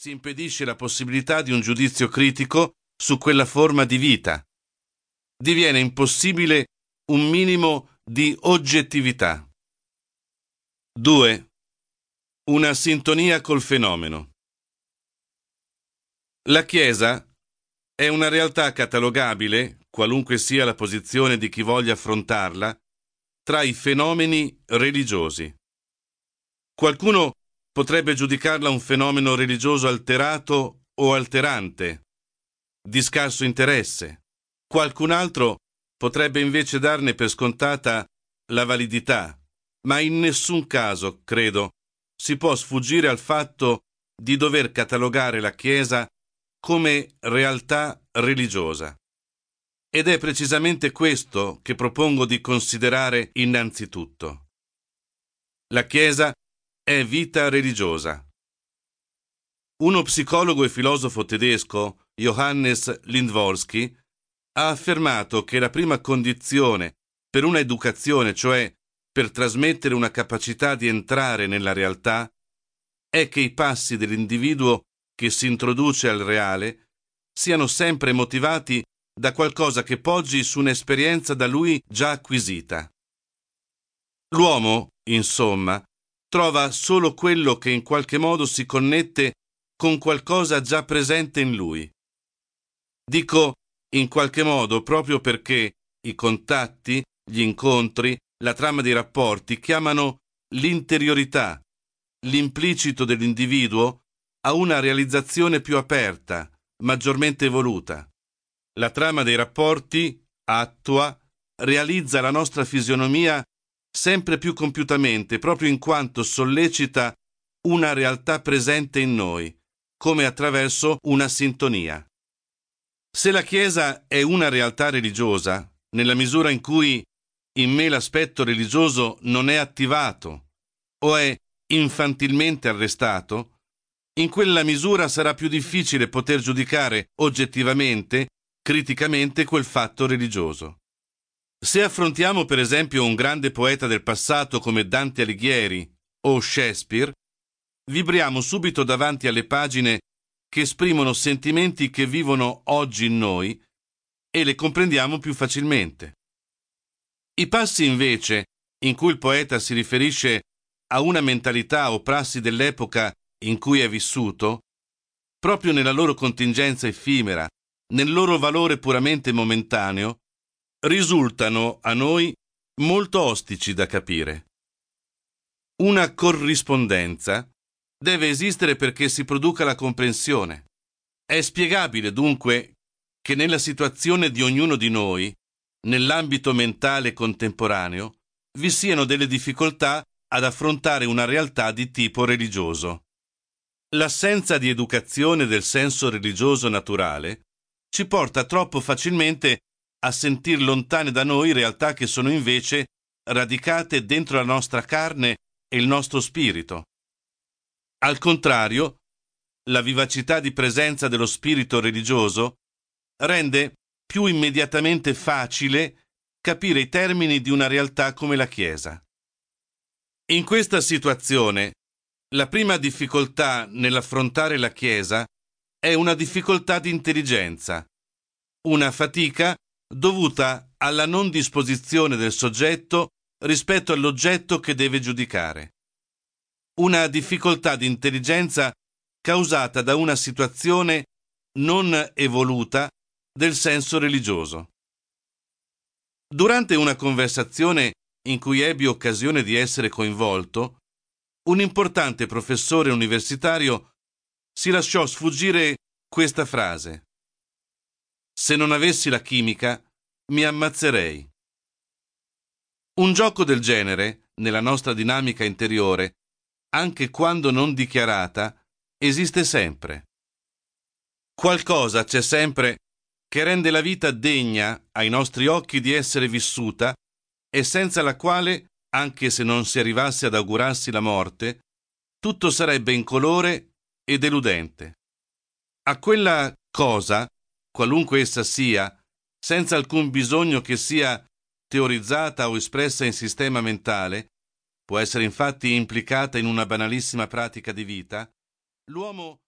si impedisce la possibilità di un giudizio critico su quella forma di vita. Diviene impossibile un minimo di oggettività. 2. Una sintonia col fenomeno. La Chiesa è una realtà catalogabile, qualunque sia la posizione di chi voglia affrontarla, tra i fenomeni religiosi. Qualcuno potrebbe giudicarla un fenomeno religioso alterato o alterante, di scarso interesse. Qualcun altro potrebbe invece darne per scontata la validità, ma in nessun caso, credo, si può sfuggire al fatto di dover catalogare la Chiesa come realtà religiosa. Ed è precisamente questo che propongo di considerare innanzitutto. La Chiesa è vita religiosa. Uno psicologo e filosofo tedesco, Johannes Lindworski, ha affermato che la prima condizione per una educazione, cioè per trasmettere una capacità di entrare nella realtà, è che i passi dell'individuo che si introduce al reale siano sempre motivati da qualcosa che poggi su un'esperienza da lui già acquisita. L'uomo, insomma, trova solo quello che in qualche modo si connette con qualcosa già presente in lui. Dico in qualche modo proprio perché i contatti, gli incontri, la trama dei rapporti chiamano l'interiorità, l'implicito dell'individuo a una realizzazione più aperta, maggiormente evoluta. La trama dei rapporti attua, realizza la nostra fisionomia sempre più compiutamente proprio in quanto sollecita una realtà presente in noi, come attraverso una sintonia. Se la Chiesa è una realtà religiosa, nella misura in cui in me l'aspetto religioso non è attivato o è infantilmente arrestato, in quella misura sarà più difficile poter giudicare oggettivamente, criticamente quel fatto religioso. Se affrontiamo per esempio un grande poeta del passato come Dante Alighieri o Shakespeare, vibriamo subito davanti alle pagine che esprimono sentimenti che vivono oggi in noi e le comprendiamo più facilmente. I passi invece in cui il poeta si riferisce a una mentalità o prassi dell'epoca in cui è vissuto, proprio nella loro contingenza effimera, nel loro valore puramente momentaneo, risultano a noi molto ostici da capire. Una corrispondenza deve esistere perché si produca la comprensione. È spiegabile dunque che nella situazione di ognuno di noi, nell'ambito mentale contemporaneo, vi siano delle difficoltà ad affrontare una realtà di tipo religioso. L'assenza di educazione del senso religioso naturale ci porta troppo facilmente a sentir lontane da noi realtà che sono invece radicate dentro la nostra carne e il nostro spirito. Al contrario, la vivacità di presenza dello spirito religioso rende più immediatamente facile capire i termini di una realtà come la Chiesa. In questa situazione, la prima difficoltà nell'affrontare la Chiesa è una difficoltà di intelligenza, una fatica dovuta alla non disposizione del soggetto rispetto all'oggetto che deve giudicare. Una difficoltà di intelligenza causata da una situazione non evoluta del senso religioso. Durante una conversazione in cui ebbi occasione di essere coinvolto, un importante professore universitario si lasciò sfuggire questa frase. Se non avessi la chimica, mi ammazzerei. Un gioco del genere, nella nostra dinamica interiore, anche quando non dichiarata, esiste sempre. Qualcosa c'è sempre che rende la vita degna ai nostri occhi di essere vissuta e senza la quale, anche se non si arrivasse ad augurarsi la morte, tutto sarebbe incolore e deludente. A quella cosa qualunque essa sia, senza alcun bisogno che sia teorizzata o espressa in sistema mentale, può essere infatti implicata in una banalissima pratica di vita, l'uomo